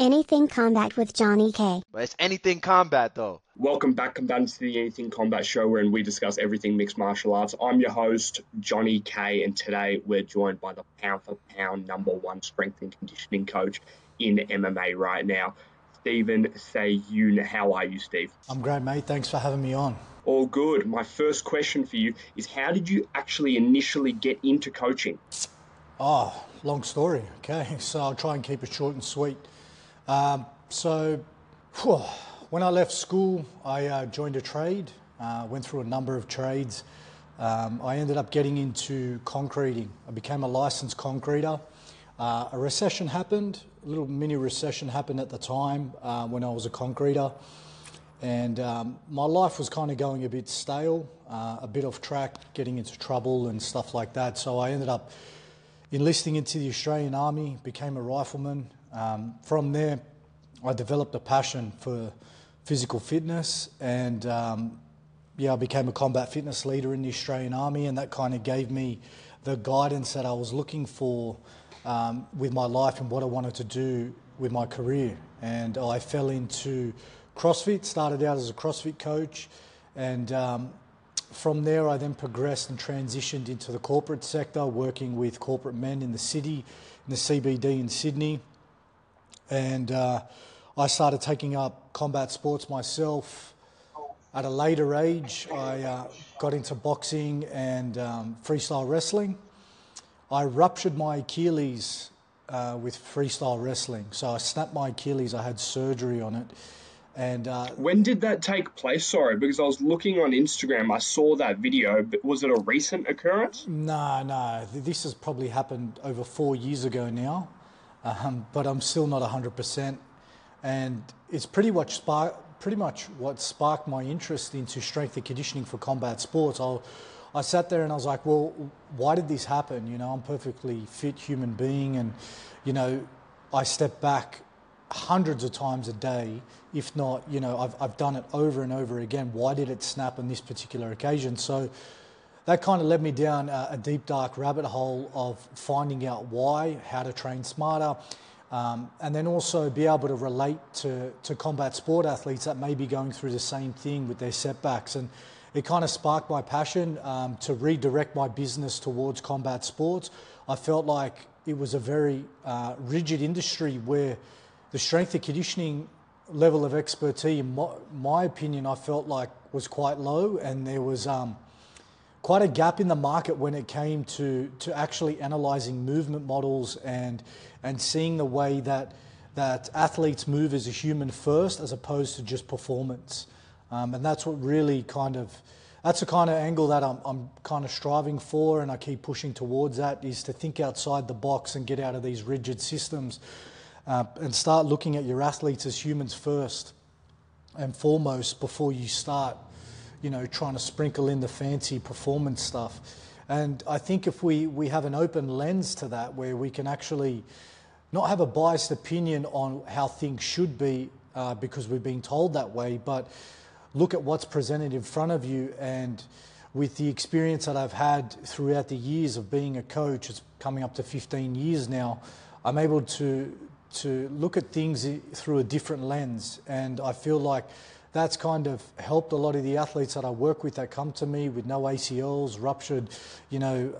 Anything Combat with Johnny K. But it's anything combat though. Welcome back, combatants, to the Anything Combat Show, wherein we discuss everything mixed martial arts. I'm your host, Johnny K, and today we're joined by the pound for pound number one strength and conditioning coach in MMA right now, Steven Sahyoun. How are you, Steve? I'm great, mate. Thanks for having me on. All good. My first question for you is how did you actually initially get into coaching? Oh, long story. Okay, so I'll try and keep it short and sweet. Um, so, whew, when I left school, I uh, joined a trade, uh, went through a number of trades. Um, I ended up getting into concreting. I became a licensed concreter. Uh, a recession happened, a little mini recession happened at the time uh, when I was a concreter. And um, my life was kind of going a bit stale, uh, a bit off track, getting into trouble and stuff like that. So I ended up enlisting into the Australian Army, became a rifleman, um, from there, I developed a passion for physical fitness and um, yeah, I became a combat fitness leader in the Australian Army, and that kind of gave me the guidance that I was looking for um, with my life and what I wanted to do with my career. And I fell into CrossFit, started out as a CrossFit coach, and um, from there I then progressed and transitioned into the corporate sector, working with corporate men in the city, in the CBD in Sydney. And uh, I started taking up combat sports myself. At a later age, I uh, got into boxing and um, freestyle wrestling. I ruptured my Achilles uh, with freestyle wrestling. So I snapped my Achilles, I had surgery on it. And uh, when did that take place? Sorry, because I was looking on Instagram, I saw that video. But was it a recent occurrence? No, no. This has probably happened over four years ago now um, but I'm still not 100%. And it's pretty much spark, pretty much what sparked my interest into strength and conditioning for combat sports. i I sat there and I was like, well, why did this happen? You know, I'm perfectly fit human being, and you know, I step back hundreds of times a day, if not, you know, I've, I've done it over and over again. Why did it snap on this particular occasion? So that kind of led me down a, a, deep, dark rabbit hole of finding out why, how to train smarter, um, and then also be able to relate to, to combat sport athletes that may be going through the same thing with their setbacks. And it kind of sparked my passion um, to redirect my business towards combat sports. I felt like it was a very uh, rigid industry where the strength and conditioning level of expertise, in my, my opinion, I felt like was quite low, and there was um, quite a gap in the market when it came to, to actually analysing movement models and, and seeing the way that, that athletes move as a human first as opposed to just performance. Um, and that's what really kind of, that's the kind of angle that I'm, I'm kind of striving for and I keep pushing towards that is to think outside the box and get out of these rigid systems uh, and start looking at your athletes as humans first and foremost before you start you know, trying to sprinkle in the fancy performance stuff. And I think if we, we have an open lens to that, where we can actually not have a biased opinion on how things should be uh, because we've been told that way, but look at what's presented in front of you. And with the experience that I've had throughout the years of being a coach, it's coming up to 15 years now, I'm able to, to look at things through a different lens. And I feel like that's kind of helped a lot of the athletes that I work with that come to me with no ACLs, ruptured, you know,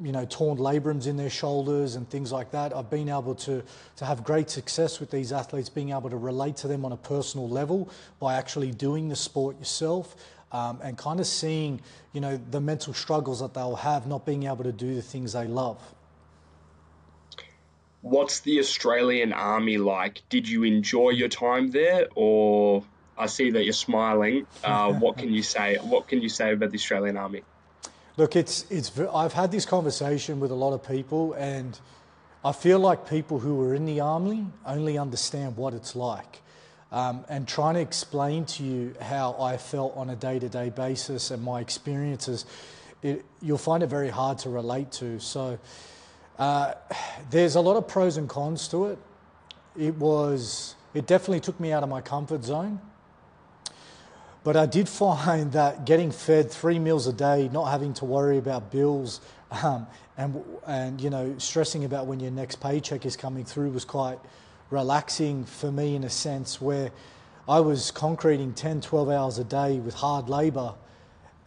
you know, torn labrums in their shoulders and things like that. I've been able to, to have great success with these athletes, being able to relate to them on a personal level by actually doing the sport yourself um, and kind of seeing, you know, the mental struggles that they'll have not being able to do the things they love. What's the Australian Army like? Did you enjoy your time there or I see that you're smiling. Uh, what can you say? What can you say about the Australian Army? Look, it's it's. I've had this conversation with a lot of people, and I feel like people who are in the army only understand what it's like. Um, and trying to explain to you how I felt on a day-to-day basis and my experiences, it, you'll find it very hard to relate to. So uh, there's a lot of pros and cons to it. It was. It definitely took me out of my comfort zone. But I did find that getting fed three meals a day, not having to worry about bills, um, and and you know stressing about when your next paycheck is coming through was quite relaxing for me in a sense where I was concreting 10, 12 hours a day with hard labour.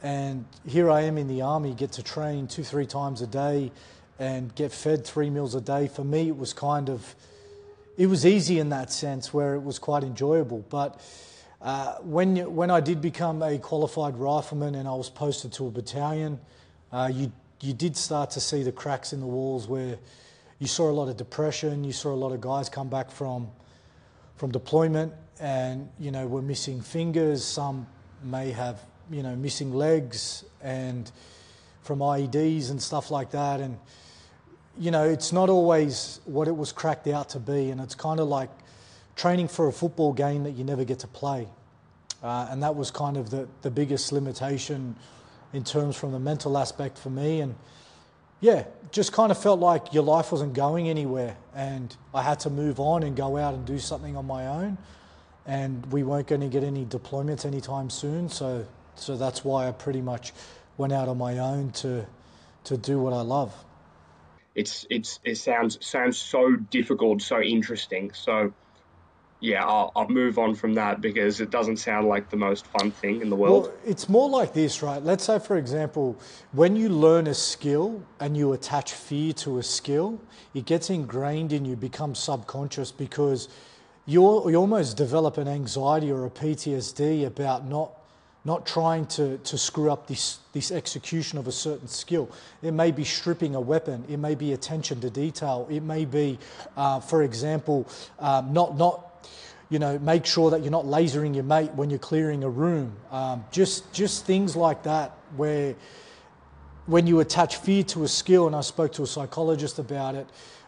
And here I am in the army, get to train two, three times a day and get fed three meals a day. For me, it was kind of, it was easy in that sense where it was quite enjoyable. But uh, when, when I did become a qualified rifleman and I was posted to a battalion, uh, you, you did start to see the cracks in the walls where you saw a lot of depression, you saw a lot of guys come back from, from deployment and you know were missing fingers. Some may have you know missing legs and from IEDs and stuff like that. And you know it's not always what it was cracked out to be. And it's kind of like training for a football game that you never get to play. Uh, and that was kind of the, the biggest limitation in terms from the mental aspect for me. And yeah, just kind of felt like your life wasn't going anywhere, and I had to move on and go out and do something on my own and we weren't going to get any deployments anytime soon. So, so that's why I pretty much went out on my own to to do what I love. It's it's it sounds sounds so difficult, so interesting. So, yeah, I'll, I'll move on from that because it doesn't sound like the most fun thing in the world. Well, it's more like this, right? Let's say, for example, when you learn a skill and you attach fear to a skill, it gets ingrained in you, becomes subconscious because you you almost develop an anxiety or a PTSD about not not trying to, to screw up this, this execution of a certain skill. It may be stripping a weapon, it may be attention to detail, it may be, uh, for example, um, not, not, you know, make sure that you're not lasering your mate when you're clearing a room. Um, just, just things like that where when you attach fear to a skill, and I spoke to a psychologist about it,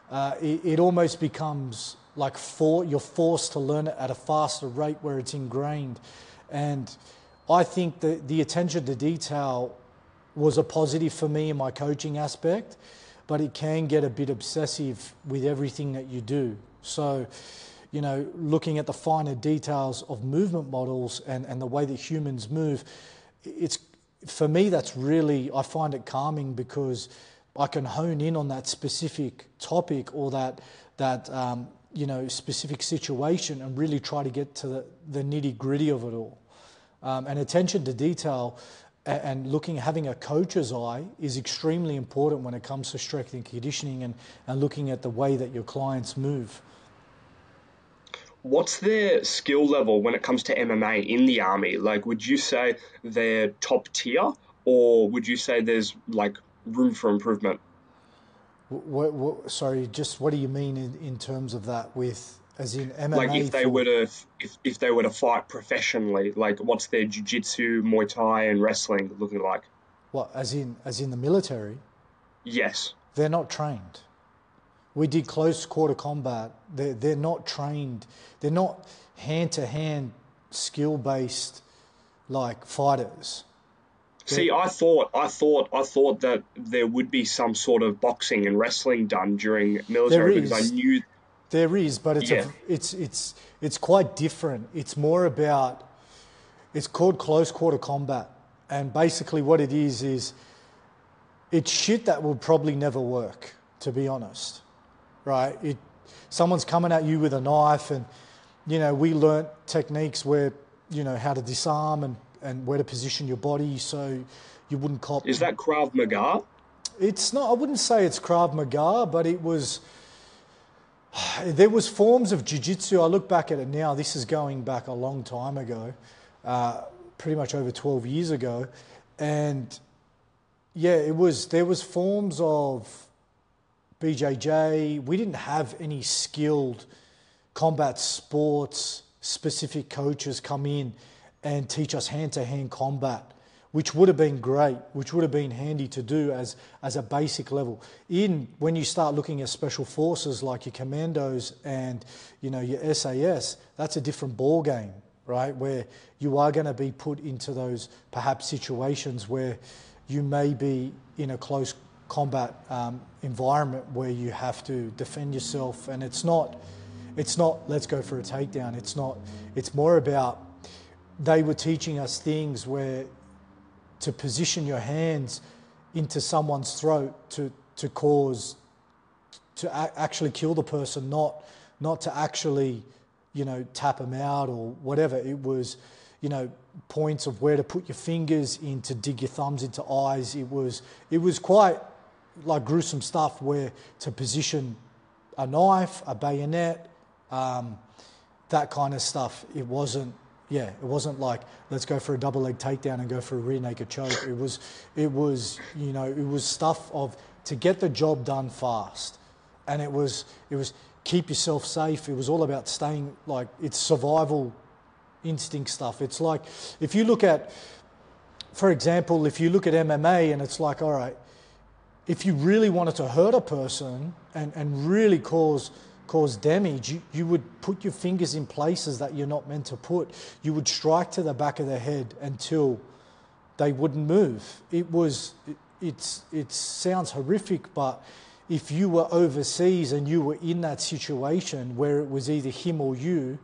uh, it, it almost becomes like for, you're forced to learn it at a faster rate where it's ingrained. And I think that the attention to detail was a positive for me in my coaching aspect, but it can get a bit obsessive with everything that you do. So, you know, looking at the finer details of movement models and, and the way that humans move, it's for me that's really I find it calming because I can hone in on that specific topic or that that um, you know, specific situation and really try to get to the, the nitty gritty of it all. Um, and attention to detail and looking, having a coach's eye is extremely important when it comes to strength and conditioning and, and looking at the way that your clients move. What's their skill level when it comes to MMA in the army? Like, would you say they're top tier, or would you say there's like room for improvement? What, what, sorry, just what do you mean in, in terms of that with as in MMA? Like if they for... were to if, if they were to fight professionally, like what's their jiu-jitsu, Muay Thai and wrestling looking like? What as in as in the military? Yes. They're not trained. We did close quarter combat. They're, they're not trained. They're not hand to hand skill based like fighters. See, I thought, I thought, I thought that there would be some sort of boxing and wrestling done during military because I knew there is, but it's yeah. a, it's it's it's quite different. It's more about it's called close quarter combat, and basically what it is is it's shit that will probably never work. To be honest, right? It someone's coming at you with a knife, and you know we learnt techniques where you know how to disarm and and where to position your body so you wouldn't cop. Is that Krav Maga? It's not. I wouldn't say it's Krav Maga, but it was. There was forms of jiu-jitsu. I look back at it now. This is going back a long time ago, uh, pretty much over 12 years ago, and yeah, it was. There was forms of BJJ. We didn't have any skilled combat sports specific coaches come in and teach us hand to hand combat, which would have been great, which would have been handy to do as, as a basic level. In when you start looking at special forces like your commandos and you know your SAS, that's a different ball game, right? Where you are going to be put into those perhaps situations where you may be in a close combat um, environment where you have to defend yourself, and it's not. It's not let's go for a takedown. It's not. It's more about they were teaching us things where to position your hands into someone's throat to, to cause, to a- actually kill the person, not, not to actually, you know, tap them out or whatever. It was, you know, points of where to put your fingers in to dig your thumbs into eyes. It was it was quite like gruesome stuff where to position a knife, a bayonet, um, that kind of stuff. It wasn't yeah, it wasn't like let's go for a double leg takedown and go for a rear naked choke. It was it was you know it was stuff of to get the job done fast, and it was it was keep yourself safe. It was all about staying like it's survival instinct stuff. It's like if you look at, for example, if you look at MMA and it's like, all right, if you really wanted to hurt a person and, and really cause cause damage, you, you would put your fingers in places that you're not meant to put. You would strike to the back of the head until they wouldn't move. It was it, it's it sounds horrific, but if you were overseas and you were in that situation where it was either him or you,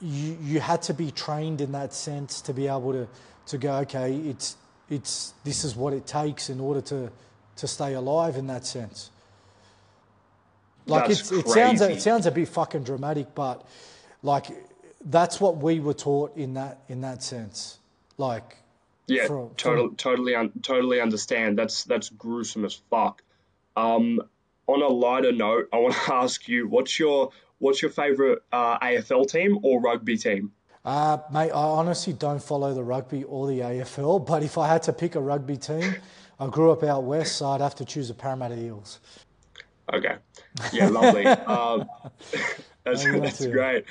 you, you had to be trained in that sense to be able to, to go, okay, it's, it's, this is what it takes in order to, to stay alive in that sense. Like it sounds it sounds a bit fucking dramatic, but like that's what we were taught in that in that sense. Like Yeah, from- total, totally, un- totally understand. That's that's gruesome as fuck. Um, on a lighter note, I want to ask you, what's your what's your favorite uh, AFL team or rugby team? Uh, mate, I honestly don't follow the rugby or the AFL, but if I had to pick a rugby team, I grew up out west, so I'd have to choose the Parramatta Eels. Okay, yeah, lovely. um, that's that's great.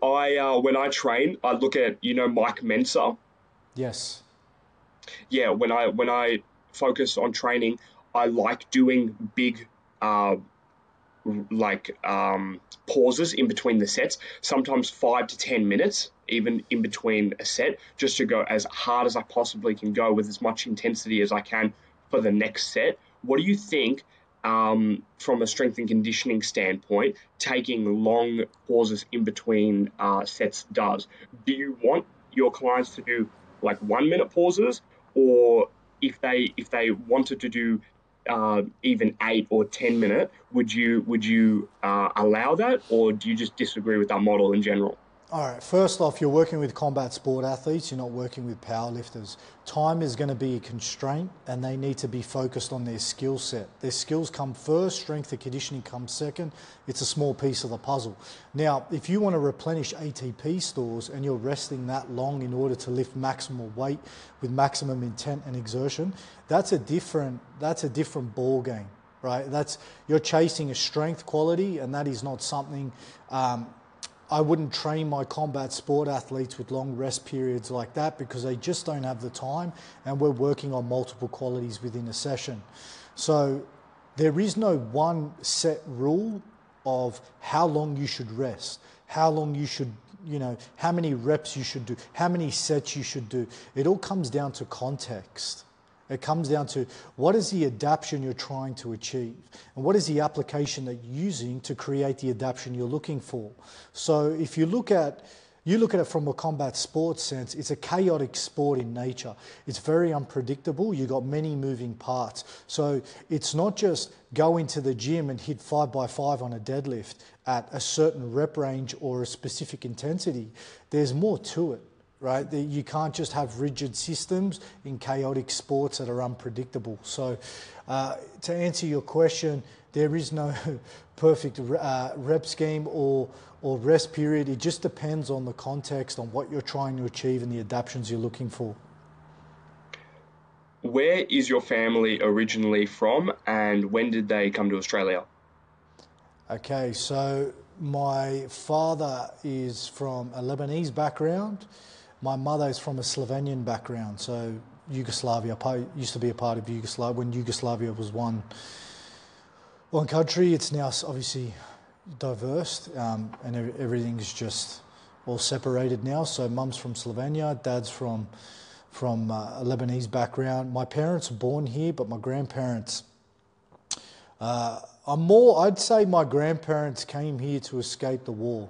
I uh, when I train, I look at you know Mike Mentzer. Yes. yeah, when I when I focus on training, I like doing big, uh, like um, pauses in between the sets. Sometimes five to ten minutes, even in between a set, just to go as hard as I possibly can go with as much intensity as I can for the next set. What do you think? Um, from a strength and conditioning standpoint, taking long pauses in between uh, sets does. Do you want your clients to do like one minute pauses, or if they if they wanted to do uh, even eight or ten minute, would you would you uh, allow that, or do you just disagree with that model in general? All right. First off, you're working with combat sport athletes. You're not working with powerlifters. Time is going to be a constraint, and they need to be focused on their skill set. Their skills come first. Strength and conditioning comes second. It's a small piece of the puzzle. Now, if you want to replenish ATP stores and you're resting that long in order to lift maximal weight with maximum intent and exertion, that's a different that's a different ball game, right? That's you're chasing a strength quality, and that is not something. Um, I wouldn't train my combat sport athletes with long rest periods like that because they just don't have the time and we're working on multiple qualities within a session. So there is no one set rule of how long you should rest, how long you should, you know, how many reps you should do, how many sets you should do. It all comes down to context. It comes down to what is the adaptation you're trying to achieve and what is the application that you're using to create the adaptation you're looking for. So if you look at you look at it from a combat sports sense, it's a chaotic sport in nature. It's very unpredictable. You've got many moving parts. So it's not just go into the gym and hit five by five on a deadlift at a certain rep range or a specific intensity. There's more to it right? The- You can't just have rigid systems in chaotic sports that are unpredictable. So, uh, to answer your question, there is no perfect uh, rep scheme or or rest period. It just depends on the context, on what you're trying to achieve, and the adaptations you're looking for. Where is your family originally from, and when did they come to Australia? Okay, so my father is from a Lebanese background. My mother is from a Slovenian background. So Yugoslavia used to be a part of Yugoslavia when Yugoslavia was one one country. It's now obviously diverse, um, and everything's just all separated now. So mum's from Slovenia, dad's from from uh, a Lebanese background. My parents were born here, but my grandparents. Uh, I'm more. I'd say my grandparents came here to escape the war.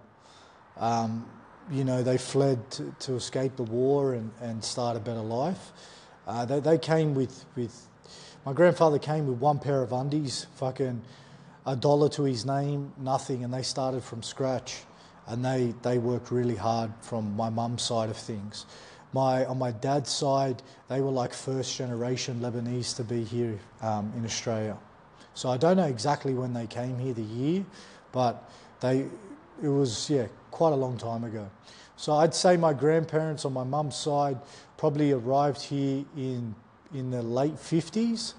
Um, you know, they fled to, to escape the war and, and start a better life. Uh, they, they came with, with my grandfather came with one pair of undies, fucking a dollar to his name, nothing, and they started from scratch, and they they worked really hard from my mum's side of things. My on my dad's side, they were like first generation Lebanese to be here um, in Australia. So I don't know exactly when they came here, the year, but they it was yeah quite a long time ago. So I'd say my grandparents on my mum's side probably arrived here in in the late 50s,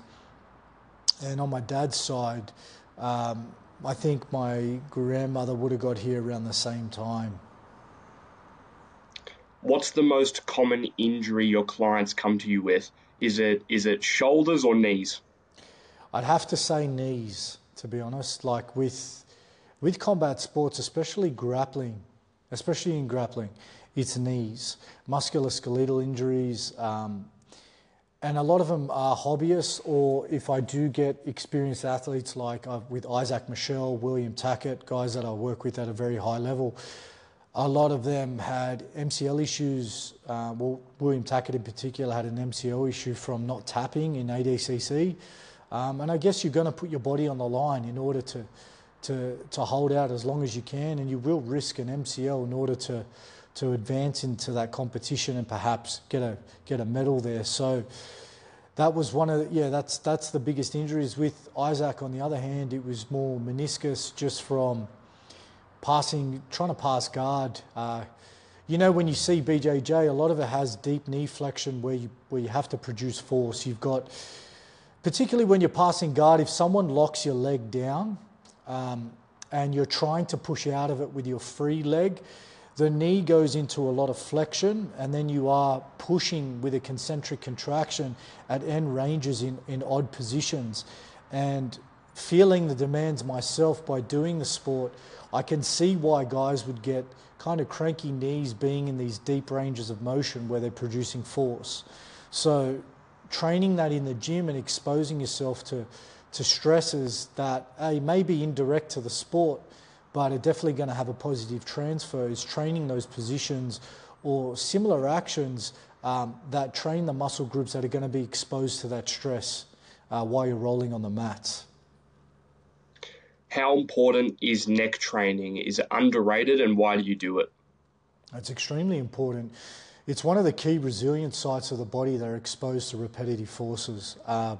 and on my dad's side, um, I think my grandmother would have got here around the same time. What's the most common injury your clients come to you with? Is it is it shoulders or knees? I'd have to say knees, to be honest. Like with with combat sports, especially grappling, especially in grappling, it's knees, musculoskeletal injuries, um, and a lot of them are hobbyists. Or if I do get experienced athletes like uh, with Isaac Michelle, William Tackett, guys that I work with at a very high level, a lot of them had MCL issues. Uh, well, William Tackett in particular had an MCL issue from not tapping in ADCC. Um, and I guess you're going to put your body on the line in order to, to, to hold out as long as you can, and you will risk an MCL in order to, to advance into that competition and perhaps get a, get a medal there. So that was one of the, yeah, that's, that's the biggest injuries. With Isaac, on the other hand, it was more meniscus just from passing, trying to pass guard. Uh, you know, when you see BJJ, a lot of it has deep knee flexion where you, where you have to produce force. You've got, particularly when you're passing guard, if someone locks your leg down um, and you're trying to push out of it with your free leg, the knee goes into a lot of flexion and then you are pushing with a concentric contraction at end ranges in, in odd positions. And feeling the demands myself by doing the sport, I can see why guys would get kind of cranky knees being in these deep ranges of motion where they're producing force. So, training that in the gym and exposing yourself to, to stresses that a may be indirect to the sport, but are definitely going to have a positive transfer is training those positions or similar actions um, that train the muscle groups that are going to be exposed to that stress uh, while you're rolling on the mats how important is neck training? Is it underrated and why do you do it? It's extremely important. It's one of the key resilience sites of the body that are exposed to repetitive forces. Uh,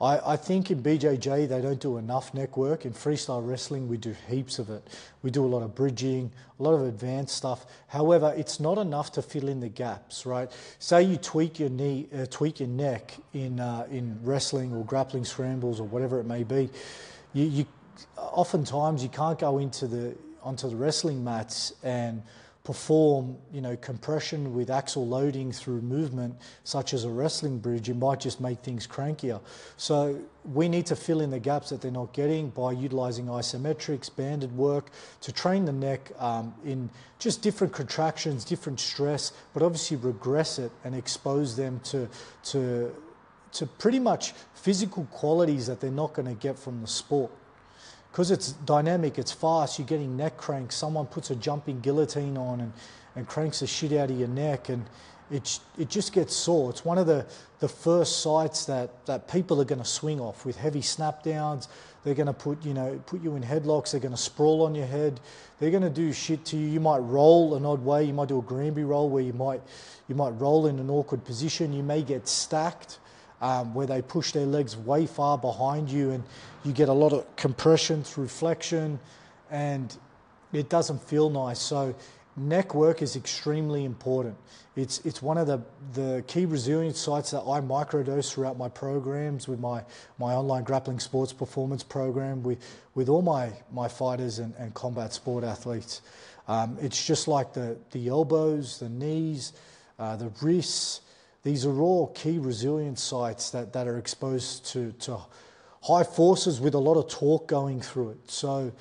I, I, think in BJJ they don't do enough neck work. In freestyle wrestling we do heaps of it. We do a lot of bridging, a lot of advanced stuff. However, it's not enough to fill in the gaps, right? Say you tweak your knee, uh, tweak your neck in uh, in wrestling or grappling scrambles or whatever it may be. You, you oftentimes you can't go into the onto the wrestling mats and perform, you know, compression with axial loading through movement, such as a wrestling bridge, you might just make things crankier. So we need to fill in the gaps that they're not getting by utilizing isometrics, banded work to train the neck um, in just different contractions, different stress, but obviously regress it and expose them to to to pretty much physical qualities that they're not going to get from the sport because it's dynamic, it's fast, you're getting neck cranks. Someone puts a jumping guillotine on and, and cranks the shit out of your neck, and it, it just gets sore. It's one of the, the first sites that, that people are going to swing off with heavy snap downs. They're going to put, you know, put you in headlocks. They're going to sprawl on your head. They're going to do shit to you. You might roll an odd way. You might do a Granby roll where you might, you might roll in an awkward position. You may get stacked um, where they push their legs way far behind you and you get a lot of compression through flexion and it doesn't feel nice. So neck work is extremely important. It's, it's one of the, the key resilience sites that I microdose throughout my programs with my, my online grappling sports performance program with, with all my, my fighters and, and combat sport athletes. Um, it's just like the, the elbows, the knees, uh, the wrists, these are all key resilience sites that, that are exposed to, to high forces with a lot of torque going through it. So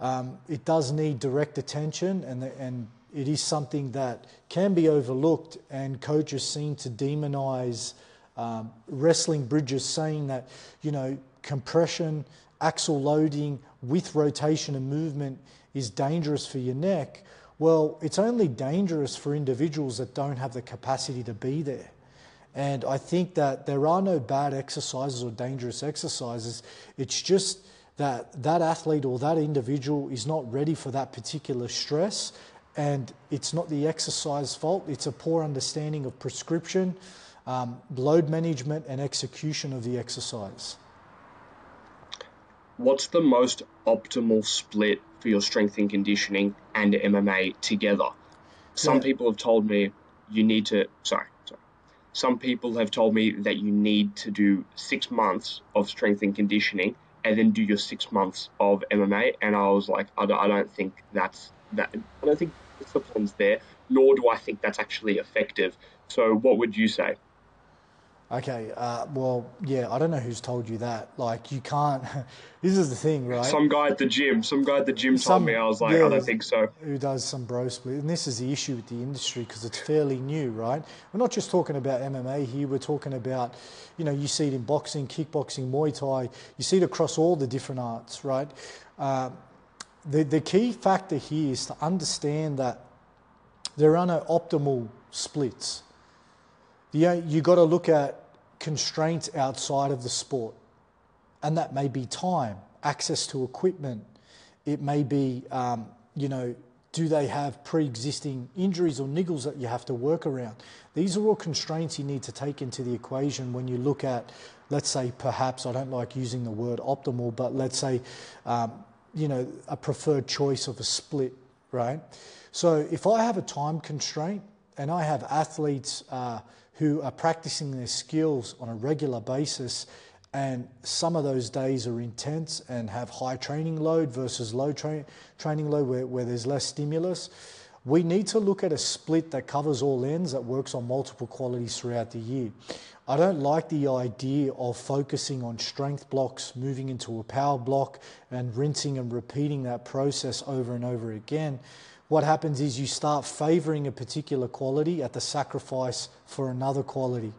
um, it does need direct attention, and, the, and it is something that can be overlooked. And coaches seem to demonize um, wrestling bridges, saying that, you know, compression, axial loading with rotation and movement is dangerous for your neck. Well, it's only dangerous for individuals that don't have the capacity to be there. And I think that there are no bad exercises or dangerous exercises. It's just that that athlete or that individual is not ready for that particular stress. And it's not the exercise fault. It's a poor understanding of prescription um, load management and execution of the exercise. What's the most optimal split for your strength and conditioning and mma together? Some yeah. people have told me you need to sorry sorry some people have told me that you need to do six months of strength and conditioning and then do your six months of MMA. And I was like, I don't, I don't think that's that. I don't think the discipline's there, nor do I think that's actually effective. So, what would you say? Okay, uh, well, yeah, I don't know who's told you that. Like, you can't. this is the thing, right? Some guy at the gym. Some guy at the gym some, told me. I was like, yeah, I don't think so. Who does some bro split? And this is the issue with the industry because it's fairly new, right? We're not just talking about MMA here. We're talking about, you know, you see it in boxing, kickboxing, Muay Thai. You see it across all the different arts, right? Uh, the the key factor here is to understand that there are no optimal splits you, you got to look at constraints outside of the sport. And that may be time, access to equipment. It may be, um, you know, do they have pre existing injuries or niggles that you have to work around? These are all constraints you need to take into the equation when you look at, let's say, perhaps, I don't like using the word optimal, but let's say, um, you know, a preferred choice of a split, right? So if I have a time constraint and I have athletes, uh, who are practicing their skills on a regular basis. And some of those days are intense and have high training load versus low tra- training load where, where there's less stimulus. We need to look at a split that covers all ends that works on multiple qualities throughout the year. I don't like the idea of focusing on strength blocks, moving into a power block, and rinsing and repeating that process over and over again what happens is you start favoring a particular quality at the sacrifice for another quality.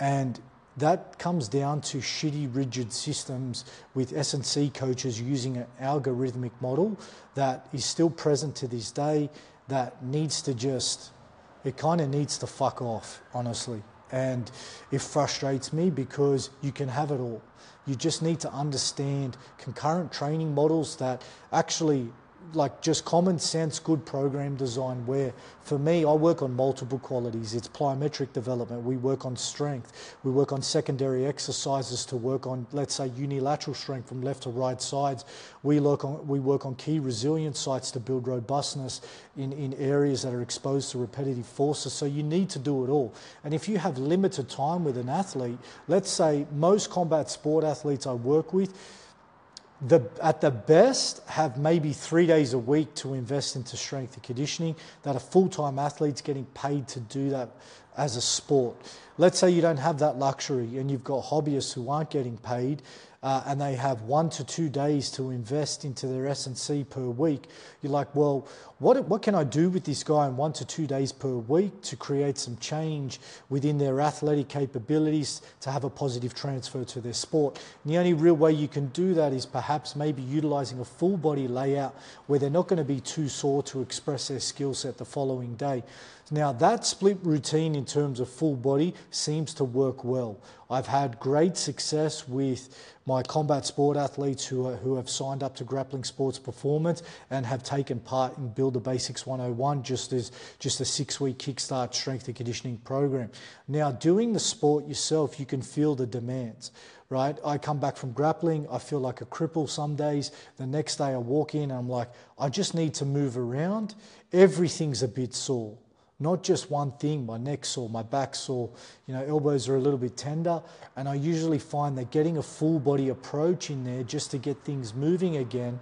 And that comes down to shitty rigid systems with S&C coaches using an algorithmic model that is still present to this day that needs to just it kind of needs to fuck off honestly and it frustrates me because you can have it all you just need to understand concurrent training models that actually like just common sense, good program design. Where for me, I work on multiple qualities. It's plyometric development. We work on strength. We work on secondary exercises to work on, let's say, unilateral strength from left to right sides. We work on we work on key resilience sites to build robustness in, in areas that are exposed to repetitive forces. So you need to do it all. And if you have limited time with an athlete, let's say most combat sport athletes I work with the, at the best, have maybe three days a week to invest into strength and conditioning, that a full time athletes getting paid to do that as a sport. Let's say you don't have that luxury and you've got hobbyists who aren't getting paid uh, and they have one to two days to invest into their S&C per week, you're like, well, what, what can I do with this guy in one to two days per week to create some change within their athletic capabilities to have a positive transfer to their sport? And the only real way you can do that is perhaps maybe utilizing a full body layout where they're not going to be too sore to express their skill set the following day. Now, that split routine in terms of full body seems to work well. I've had great success with my combat sport athletes who, are, who have signed up to Grappling Sports Performance and have taken part in Build the Basics 101, just as just a six week kickstart strength and conditioning program. Now, doing the sport yourself, you can feel the demands right? I come back from grappling, I feel like a cripple some days. The next day I walk in and I'm like, I just need to move around. Everything's a bit sore not just one thing, my neck sore, my back sore, you know, elbows are a little bit tender. And I usually find that getting a full body approach in there just to get things moving again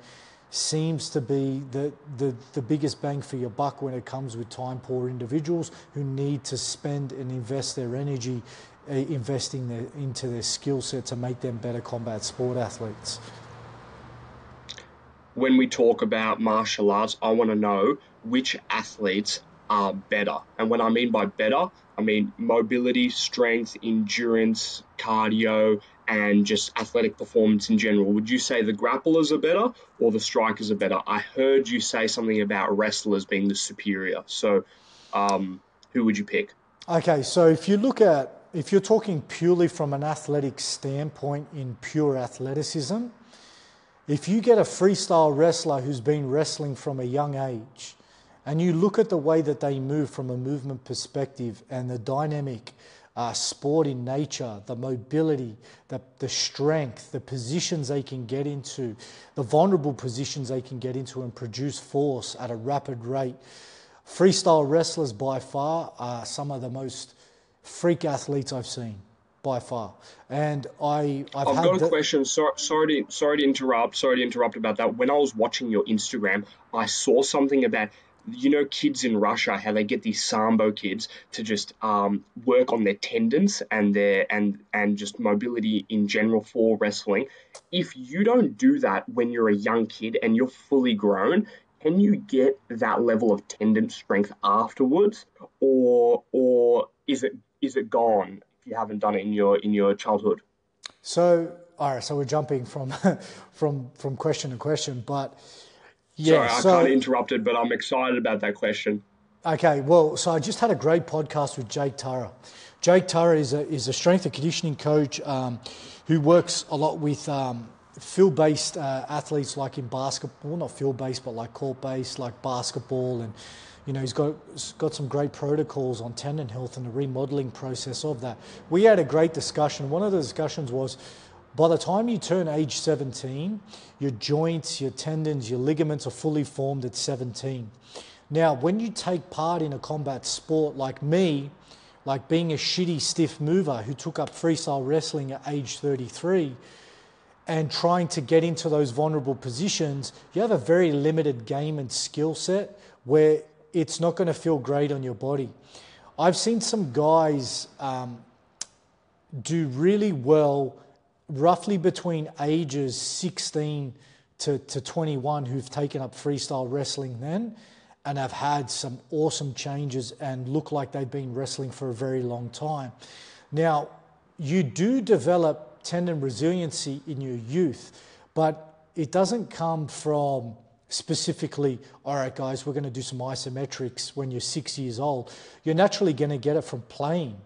seems to be the, the, the biggest bang for your buck when it comes with time poor individuals who need to spend and invest their energy uh, investing their, into their skill set to make them better combat sport athletes. When we talk about martial arts, I want to know which athletes are better. And when I mean by better, I mean mobility, strength, endurance, cardio, and just athletic performance in general. Would you say the grapplers are better or the strikers are better? I heard you say something about wrestlers being the superior. So, um, who would you pick? Okay, so if you look at if you're talking purely from an athletic standpoint in pure athleticism, if you get a freestyle wrestler who's been wrestling from a young age, and you look at the way that they move from a movement perspective and the dynamic uh, sport in nature, the mobility, the, the strength, the positions they can get into, the vulnerable positions they can get into and produce force at a rapid rate. Freestyle wrestlers by far are some of the most freak athletes I've seen by far. And I, I've, I've got a the, question. So, sorry to sorry to interrupt. Sorry to interrupt about that. When I was watching your Instagram, I saw something about you know kids in Russia how they get these sambo kids to just um, work on their tendons and their and and just mobility in general for wrestling. If you don't do that when you're a young kid and you're fully grown, can you get that level of tendon strength afterwards, or or is it is it gone if you haven't done it in your in your childhood? So all right, so we're jumping from from from question to question, but yeah, Sorry, I so, kind of interrupted, but I'm excited about that question. Okay, well, so I just had a great podcast with Jake Tuura. Jake Tuura is a, is a strength and conditioning coach um, who works a lot with um, field based uh, athletes, like in basketball, not field based, but like court based, like basketball. And, you know, he's got, he's got some great protocols on tendon health and the remodeling process of that. We had a great discussion. One of the discussions was, by the time you turn age 17, your joints, your tendons, your ligaments are fully formed at 17. Now, when you take part in a combat sport like me, like being a shitty stiff mover who took up freestyle wrestling at age 33 and trying to get into those vulnerable positions, you have a very limited game and skill set where it's not going to feel great on your body. I've seen some guys um, do really well roughly between ages 16 to, to 21 who've taken up freestyle wrestling then and have had some awesome changes and look like they've been wrestling for a very long time. Now, you do develop tendon resiliency in your youth, but it doesn't come from specifically, all right, guys, we're going to do some isometrics when you're six years old. You're naturally going to get it from playing.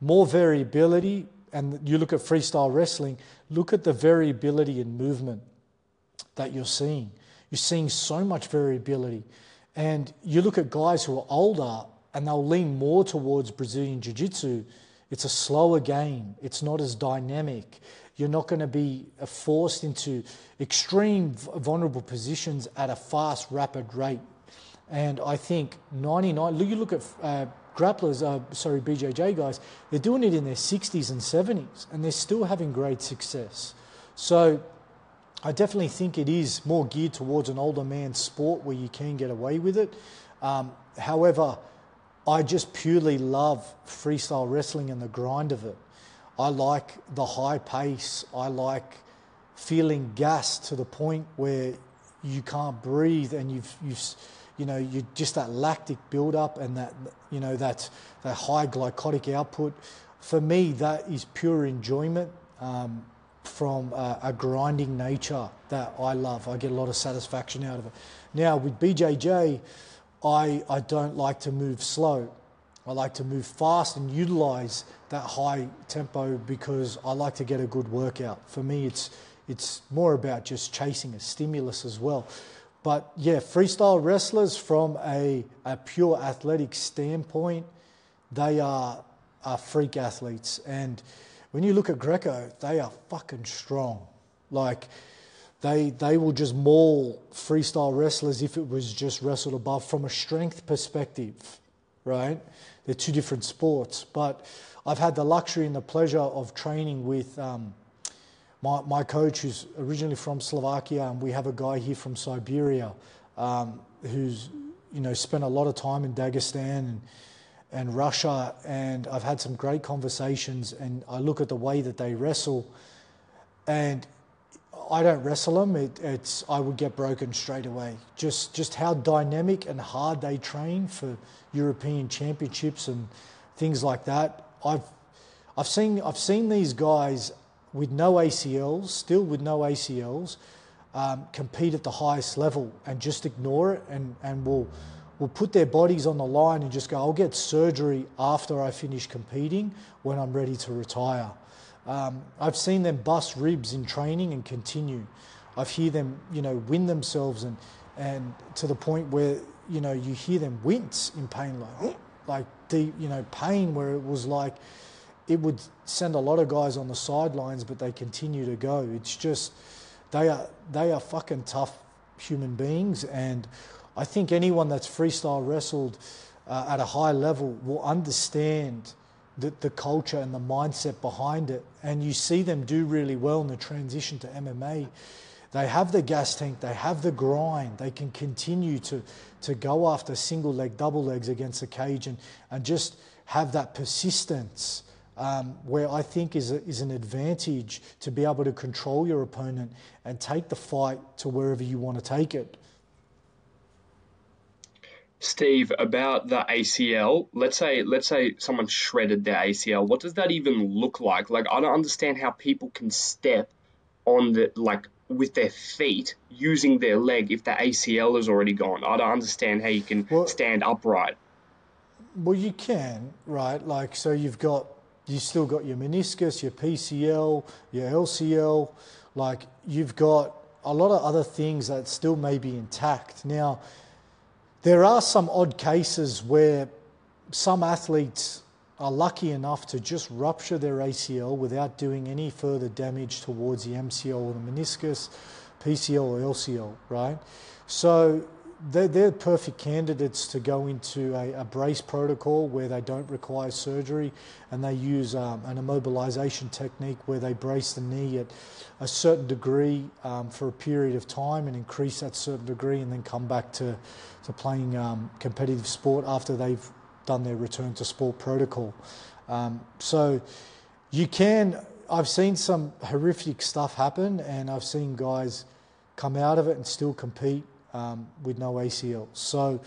More variability, and you look at freestyle wrestling, look at the variability in movement that you're seeing. You're seeing so much variability. And you look at guys who are older and they'll lean more towards Brazilian Jiu Jitsu. It's a slower game, it's not as dynamic. You're not going to be forced into extreme vulnerable positions at a fast, rapid rate. And I think 99, you look at uh, grapplers, uh, sorry, BJJ guys, they're doing it in their 60s and 70s, and they're still having great success. So I definitely think it is more geared towards an older man's sport where you can get away with it. Um, however, I just purely love freestyle wrestling and the grind of it. I like the high pace. I like feeling gas to the point where you can't breathe and you've, you've you know, you just that lactic buildup and that, you know, that, that high glycolytic output. For me, that is pure enjoyment um, from a, a, grinding nature that I love. I get a lot of satisfaction out of it. Now, with BJJ, I, I don't like to move slow. I like to move fast and utilize that high tempo because I like to get a good workout. For me, it's, it's more about just chasing a stimulus as well. But yeah, freestyle wrestlers from a, a pure athletic standpoint, they are, are freak athletes. And when you look at Greco, they are fucking strong. Like, they, they will just maul freestyle wrestlers if it was just wrestled above from a strength perspective, right? They're two different sports. But I've had the luxury and the pleasure of training with um, my, my coach, who's originally from Slovakia, and we have a guy here from Siberia um, who's you know spent a lot of time in Dagestan and, and Russia, and I've had some great conversations. And I look at the way that they wrestle, and I don't wrestle them. It, it's I would get broken straight away. Just just how dynamic and hard they train for European championships and things like that. I've I've seen I've seen these guys with no ACLs, still with no ACLs, um, compete at the highest level and just ignore it and, and will will put their bodies on the line and just go, I'll get surgery after I finish competing when I'm ready to retire. Um, I've seen them bust ribs in training and continue. I've hear them, you know, win themselves and and to the point where you know you hear them wince in pain, like like deep, you know, pain where it was like it would send a lot of guys on the sidelines, but they continue to go. It's just they are they are fucking tough human beings, and I think anyone that's freestyle wrestled uh, at a high level will understand the, the culture and the mindset behind it. And you see them do really well in the transition to MMA. They have the gas tank, they have the grind, they can continue to, to go after single leg, double legs against the cage and, and just have that persistence. Um, where I think is, a, is an advantage to be able to control your opponent and take the fight to wherever you want to take it. Steve, about the ACL. Let's say let's say someone shredded their ACL. What does that even look like? Like I don't understand how people can step on the like with their feet using their leg if the ACL is already gone. I don't understand how you can well, stand upright. Well, you can, right? Like so you've got you still got your meniscus, your PCL, your LCL, like you've got a lot of other things that still may be intact. Now, there are some odd cases where some athletes are lucky enough to just rupture their ACL without doing any further damage towards the MCL or the meniscus, PCL or LCL, right? So they're, they're perfect candidates to go into a, a, brace protocol where they don't require surgery and they use um, an immobilization technique where they brace the knee at a certain degree um, for a period of time and increase that certain degree and then come back to, to playing um, competitive sport after they've done their return to sport protocol. Um, so you can, I've seen some horrific stuff happen and I've seen guys come out of it and still compete um, with no ACL. So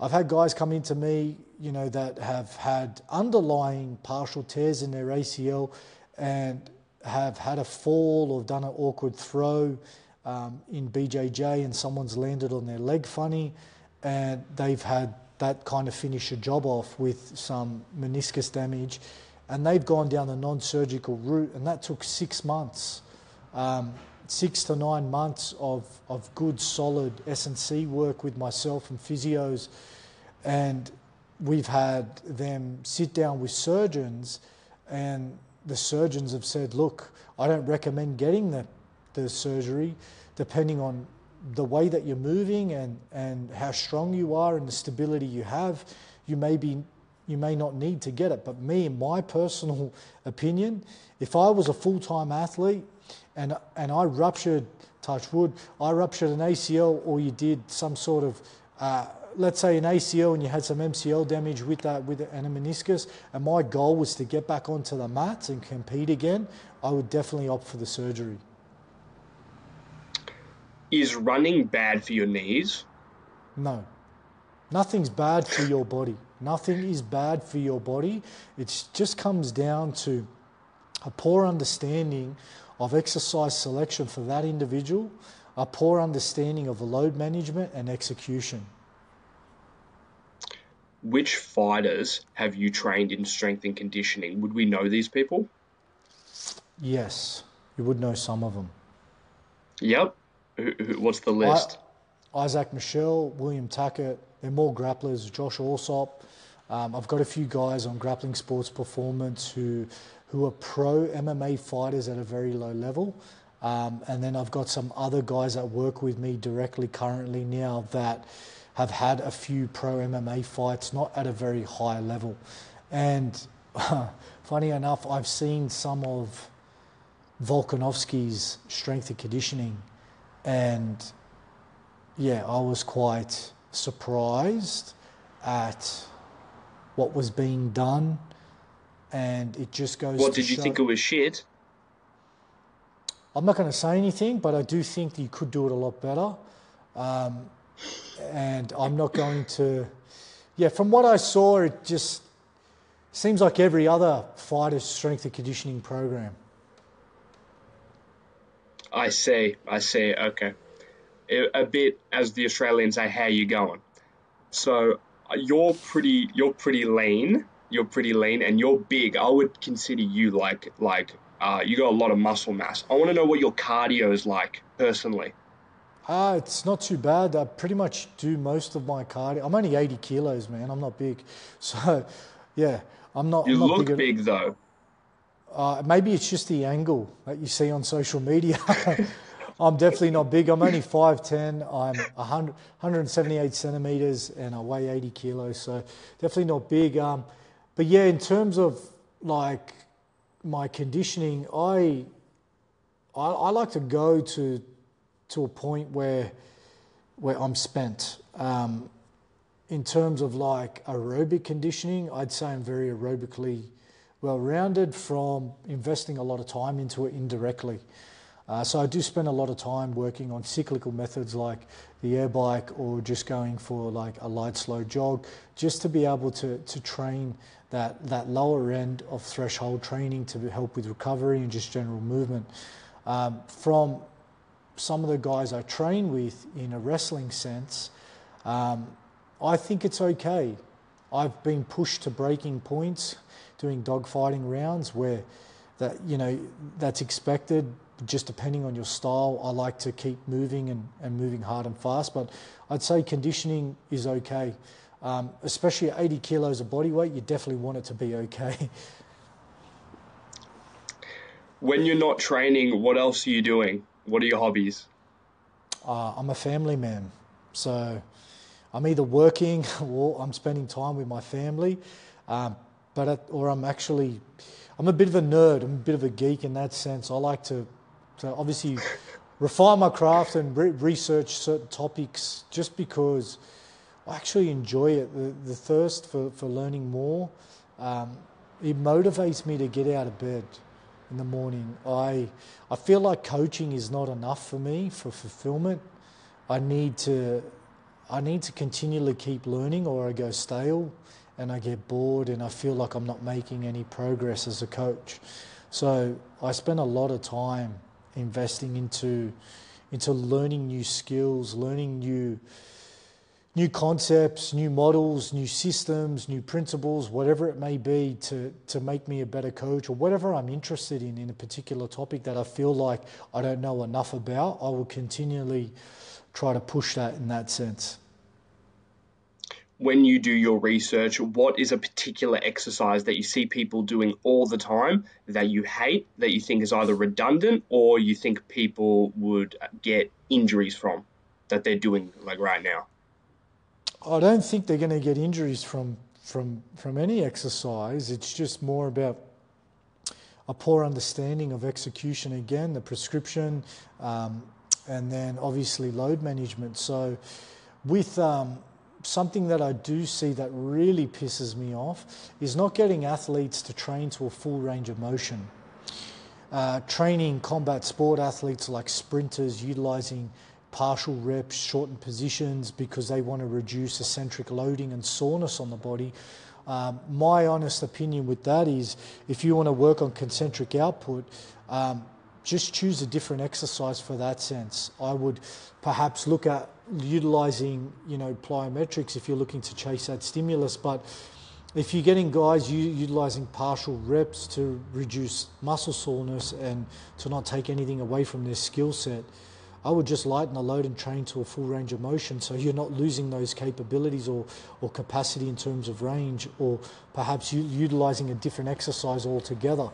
I've had guys come into me, you know, that have had underlying partial tears in their ACL and have had a fall or done an awkward throw um, in BJJ and someone's landed on their leg funny and they've had that kind of finish a job off with some meniscus damage and they've gone down the non-surgical route and that took six months. Um, six to nine months of, of good, solid S&C work with myself and physios. And we've had them sit down with surgeons, and the surgeons have said, look, I don't recommend getting the, the surgery depending on the way that you're moving and, and how strong you are and the stability you have. You may be you may not need to get it. But me, in my personal opinion, if I was a full time athlete and and I ruptured, touch wood, I ruptured an ACL, or you did some sort of, uh, let's say an ACL, and you had some MCL damage with that with and a meniscus, and my goal was to get back onto the mats and compete again, I would definitely opt for the surgery. Is running bad for your knees? No, nothing's bad for your body. Nothing is bad for your body. It just comes down to a poor understanding of exercise selection for that individual, a poor understanding of the load management and execution. Which fighters have you trained in strength and conditioning? Would we know these people? Yes, you would know some of them. Yep. What's the list? I, Isaac Michelle, William Tackett, they're more grapplers. Josh Alsop. Um, I've got a few guys on Grappling Sports Performance who who are pro MMA fighters at a very low level. Um, and then I've got some other guys that work with me directly currently now that have had a few pro MMA fights, not at a very high level. And funny enough, I've seen some of Volkanovski's strength and conditioning, and yeah, I was quite surprised at what was being done and it just goes. What did you show... think it was shit? I'm not going to say anything, but I do think you could do it a lot better. Um, and I'm not going to. Yeah, from what I saw, it just seems like every other fighter's strength and conditioning program. I see. I see. Okay. A bit, as the Australians say, how you going? So you're pretty. You're pretty lean you're pretty lean and you're big. I would consider you like like Uh, you got a lot of muscle mass. I want to know what your cardio is like personally. Uh, it's not too bad. I pretty much do most of my cardio. I'm only 80 kilos, man. I'm not big. So, yeah, I'm not. You I'm not look big, big, though. Uh, maybe it's just the angle that you see on social media. I'm definitely not big. I'm only 5'10. I'm 100, 178 centimeters and I weigh 80 kilos. So definitely not big. Um, but yeah, in terms of like my conditioning, I, I, I like to go to to a point where where I'm spent. Um, in terms of like aerobic conditioning, I'd say I'm very aerobically well rounded from investing a lot of time into it indirectly. Uh, so I do spend a lot of time working on cyclical methods like the air bike or just going for like a light slow jog just to be able to, to train that, that lower end of threshold training to help with recovery and just general movement. Um, from some of the guys I train with in a wrestling sense, um, I think it's okay. I've been pushed to breaking points doing dogfighting rounds where that you know that's expected just depending on your style I like to keep moving and, and moving hard and fast but I'd say conditioning is okay. Um, especially at 80 kilos of body weight you definitely want it to be okay. When you're not training what else are you doing? What are your hobbies? Uh, I'm a family man. So I'm either working or I'm spending time with my family. Um, but at, or I'm actually I'm a bit of a nerd. I'm a bit of a geek in that sense. I like to, to obviously refine my craft and re- research certain topics just because I actually enjoy it. The, the thirst for, for learning more, um, it motivates me to get out of bed in the morning. I, I feel like coaching is not enough for me for fulfillment. I need to, I need to continually keep learning or I go stale and I get bored and I feel like I'm not making any progress as a coach. So I spend a lot of time investing into into learning new skills, learning new new concepts, new models, new systems, new principles, whatever it may be to, to make me a better coach or whatever I'm interested in in a particular topic that I feel like I don't know enough about, I will continually try to push that in that sense when you do your research, what is a particular exercise that you see people doing all the time that you hate, that you think is either redundant or you think people would get injuries from that they're doing like right now? I don't think they're going to get injuries from from from any exercise. It's just more about a poor understanding of execution again, the prescription, um, and then obviously load management. So with um, something that I do see that really pisses me off is not getting athletes to train to a full range of motion. Uh, training combat sport athletes like sprinters utilizing partial reps, shortened positions because they want to reduce eccentric loading and soreness on the body. Um, my honest opinion with that is if you want to work on concentric output, um, just choose a different exercise for that sense. I would perhaps look at utilizing, you know, plyometrics if you're looking to chase that stimulus. But if you're getting guys utilizing partial reps to reduce muscle soreness and to not take anything away from their skill set, I would just lighten the load and train to a full range of motion so you're not losing those capabilities or, or capacity in terms of range or perhaps utilizing a different exercise altogether.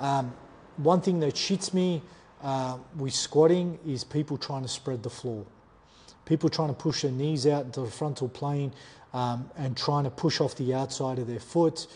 Um, one thing that shits me uh, with squatting is people trying to spread the floor people trying to push their knees out into the frontal plane um, and trying to push off the outside of their foot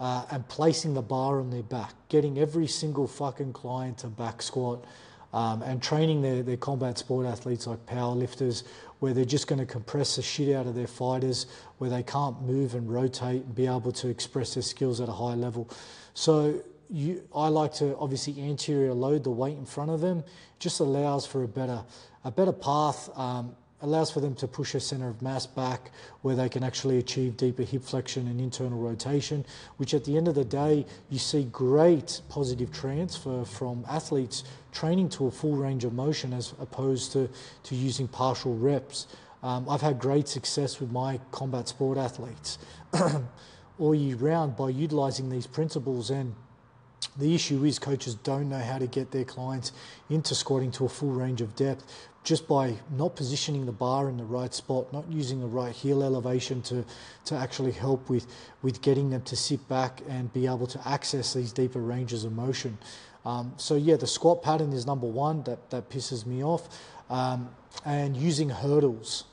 uh, and placing the bar on their back, getting every single fucking client to back squat um, and training their, their combat sport athletes like powerlifters where they're just going to compress the shit out of their fighters, where they can't move and rotate and be able to express their skills at a high level. So you, I like to obviously anterior load the weight in front of them, just allows for a better, a better path um, allows for them to push their center of mass back where they can actually achieve deeper hip flexion and internal rotation, which at the end of the day, you see great positive transfer from athletes training to a full range of motion as opposed to, to using partial reps. Um, I've had great success with my combat sport athletes all year round by utilizing these principles and the issue is coaches don't know how to get their clients into squatting to a full range of depth just by not positioning the bar in the right spot, not using the right heel elevation to, to actually help with, with getting them to sit back and be able to access these deeper ranges of motion. Um, so yeah, the squat pattern is number one that, that pisses me off. Um, and using hurdles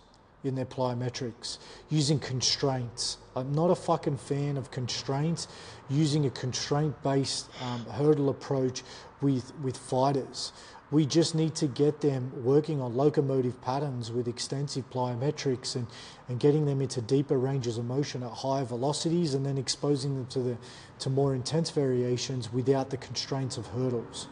in their plyometrics, using constraints. I'm not a fucking fan of constraints, using a constraint based um, hurdle approach with, with fighters. We just need to get them working on locomotive patterns with extensive plyometrics and, and getting them into deeper ranges of motion at higher velocities and then exposing them to, the, to more intense variations without the constraints of hurdles.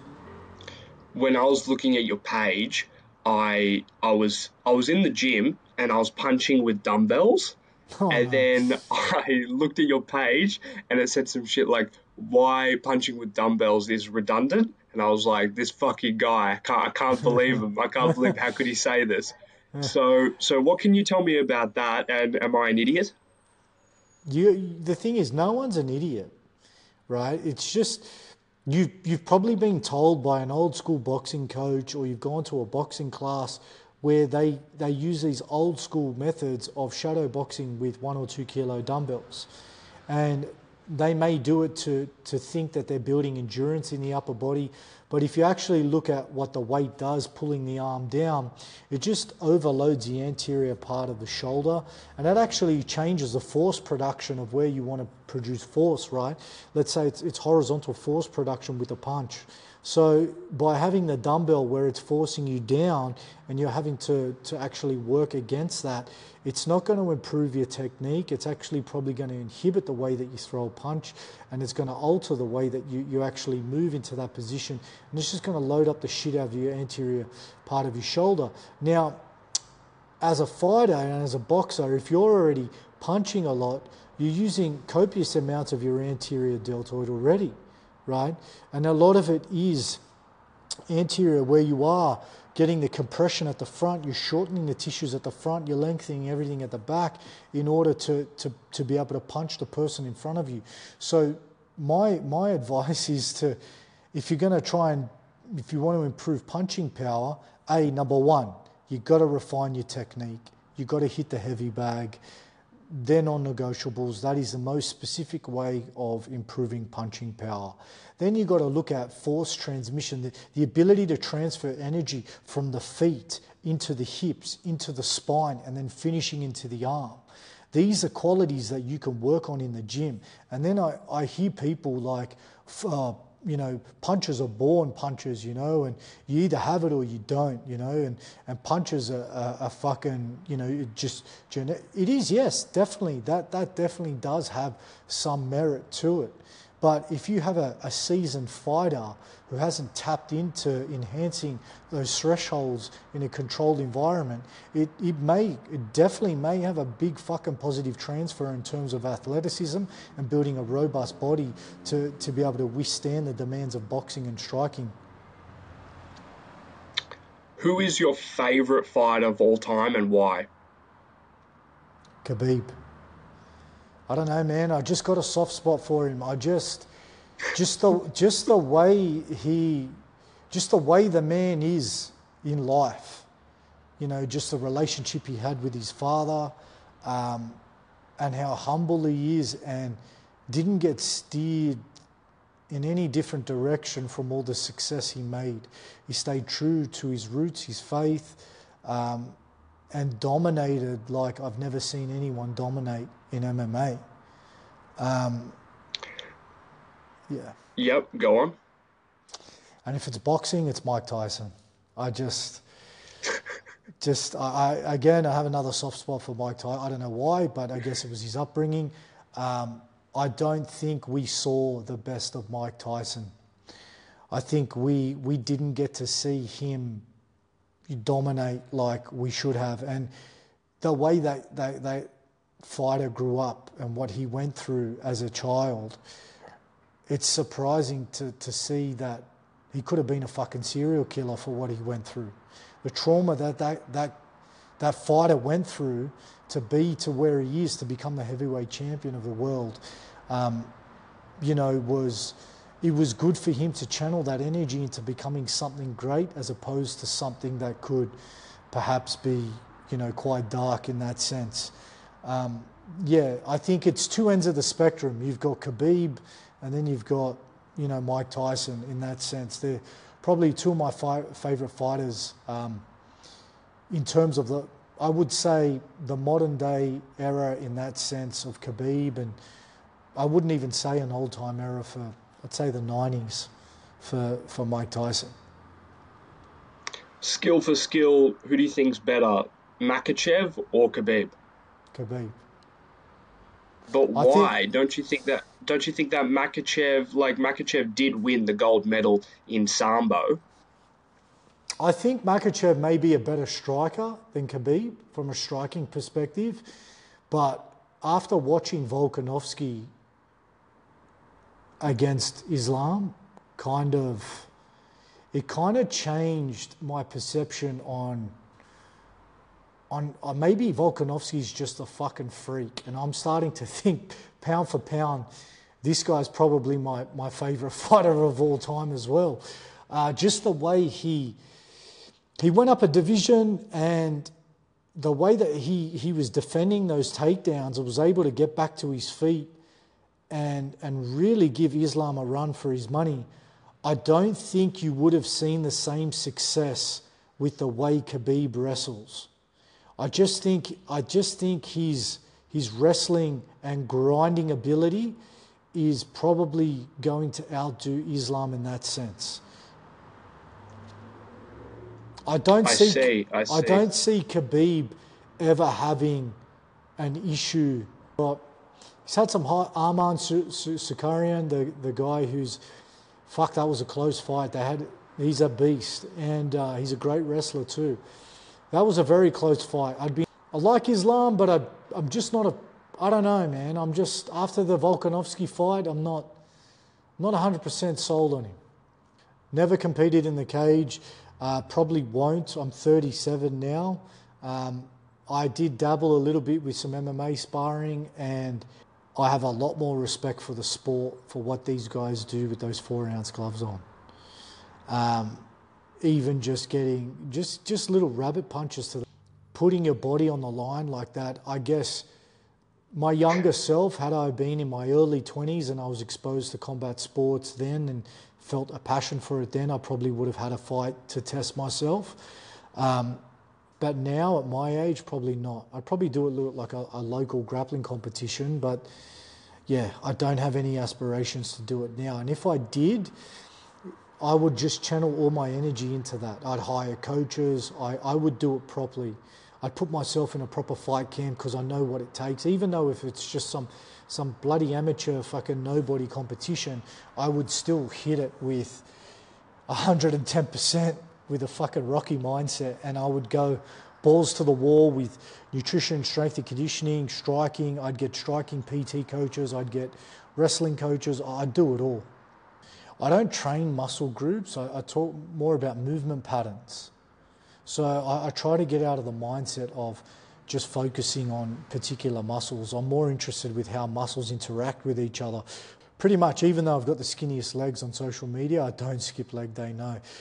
When I was looking at your page, I I was I was in the gym and I was punching with dumbbells. Oh, and then I looked at your page and it said some shit like why punching with dumbbells is redundant. And I was like, this fucking guy, I can't, I can't believe him. I can't believe how could he say this. So, so what can you tell me about that? And am I an idiot? You, the thing is, no one's an idiot, right? It's just you, you've probably been told by an old school boxing coach, or you've gone to a boxing class where they, they use these old school methods of shadow boxing with one or two kilo dumbbells. And they may do it to, to think that they're building endurance in the upper body, but if you actually look at what the weight does pulling the arm down, it just overloads the anterior part of the shoulder, and that actually changes the force production of where you want to produce force, right? Let's say it's, it's horizontal force production with a punch. So by having the dumbbell where it's forcing you down and you're having to, to actually work against that, it's not going to improve your technique. It's actually probably going to inhibit the way that you throw a punch and it's going to alter the way that you, you actually move into that position. And it's just going to load up the shit out of your anterior part of your shoulder. Now, as a fighter and as a boxer, if you're already punching a lot, you're using copious amounts of your anterior deltoid already right? And a lot of it is anterior where you are getting the compression at the front, you're shortening the tissues at the front, you're lengthening everything at the back in order to, to, to be able to punch the person in front of you. So my my advice is to if you're going to try and if you want to improve punching power, a number one, you've got to refine your technique. You've got to hit the heavy bag they're non-negotiables. That is the most specific way of improving punching power. Then you've got to look at force transmission, the, the ability to transfer energy from the feet into the hips, into the spine, and then finishing into the arm. These are qualities that you can work on in the gym. And then I, I hear people like, uh, you know, punches are born punches, you know, and you either have it or you don't, you know, and, and punches are, are, are fucking, you know, it just, it is, yes, definitely, that, that definitely does have some merit to it. But if you have a, a seasoned fighter who hasn't tapped into enhancing those thresholds in a controlled environment, it, it may, it definitely may have a big fucking positive transfer in terms of athleticism and building a robust body to, to be able to withstand the demands of boxing and striking. Who is your favourite fighter of all time and why? Khabib. I don't know, man. I just got a soft spot for him. I just, just the, just the way he, just the way the man is in life. You know, just the relationship he had with his father, um, and how humble he is, and didn't get steered in any different direction from all the success he made. He stayed true to his roots, his faith, um, and dominated like I've never seen anyone dominate in MMA. Um, yeah. Yep, go on. And if it's boxing, it's Mike Tyson. I just, just, I, I, again, I have another soft spot for Mike Tyson. I don't know why, but I guess it was his upbringing. Um, I don't think we saw the best of Mike Tyson. I think we we didn't get to see him dominate like we should have, and the way that they, they fighter grew up and what he went through as a child, it's surprising to, to see that he could have been a fucking serial killer for what he went through. The trauma that that, that, that fighter went through to be to where he is, to become the heavyweight champion of the world, um, you know, was it was good for him to channel that energy into becoming something great as opposed to something that could perhaps be, you know, quite dark in that sense. Um, yeah, I think it's two ends of the spectrum. You've got Khabib, and then you've got, you know, Mike Tyson in that sense. They're probably two of my fi- favorite fighters um, in terms of the, I would say, the modern day era in that sense of Khabib, and I wouldn't even say an old time era for, I'd say the 90s for, for Mike Tyson. Skill for skill, who do you think's better, Makhachev or Khabib? Khabib. But why? Think, don't you think that? Don't you think that Makhachev, like Makhachev, did win the gold medal in sambo? I think Makhachev may be a better striker than Khabib from a striking perspective, but after watching Volkanovski against Islam, kind of, it kind of changed my perception on on uh, maybe Volkanovski's just a fucking freak, and I'm starting to think pound for pound, this guy's probably my my favorite fighter of all time as well. Uh, just the way he he went up a division and the way that he, he was defending those takedowns and was able to get back to his feet and, and really give Islam a run for his money, I don't think you would have seen the same success with the way Khabib wrestles. I just think I just think his his wrestling and grinding ability is probably going to outdo Islam in that sense. I don't I see, see, I see. I don't see Khabib ever having an issue. But he's had some high, Arman Tsarukyan, the the guy who's fuck that was a close fight. They had he's a beast and uh, he's a great wrestler too. That was a very close fight. I'd be I like Islam, but I, I'm just not a I don't know, man. I'm just after the Volkanovski fight, I'm not not 100% sold on him. Never competed in the cage. Uh, probably won't. I'm 37 now. Um, I did dabble a little bit with some MMA sparring, and I have a lot more respect for the sport for what these guys do with those four ounce gloves on. Um, even just getting just just little rabbit punches to the, putting your body on the line like that. I guess my younger self, had I been in my early 20s and I was exposed to combat sports then and felt a passion for it then, I probably would have had a fight to test myself. Um, but now at my age, probably not. I'd probably do it like a, a, local grappling competition, but yeah, I don't have any aspirations to do it now. And if I did, I would just channel all my energy into that. I'd hire coaches, I, I would do it properly. I'd put myself in a proper fight camp because I know what it takes, even though if it's just some some bloody amateur fucking nobody competition, I would still hit it with 110% with a fucking rocky mindset and I would go balls to the wall with nutrition, strength and conditioning, striking. I'd get striking PT coaches, I'd get wrestling coaches, I'd do it all. I don't train muscle groups, I, I talk more about movement patterns. So I, I try to get out of the mindset of just focusing on particular muscles. I'm more interested with how muscles interact with each other. Pretty much, even though I've got the skinniest legs on social media, I don't skip leg day, no.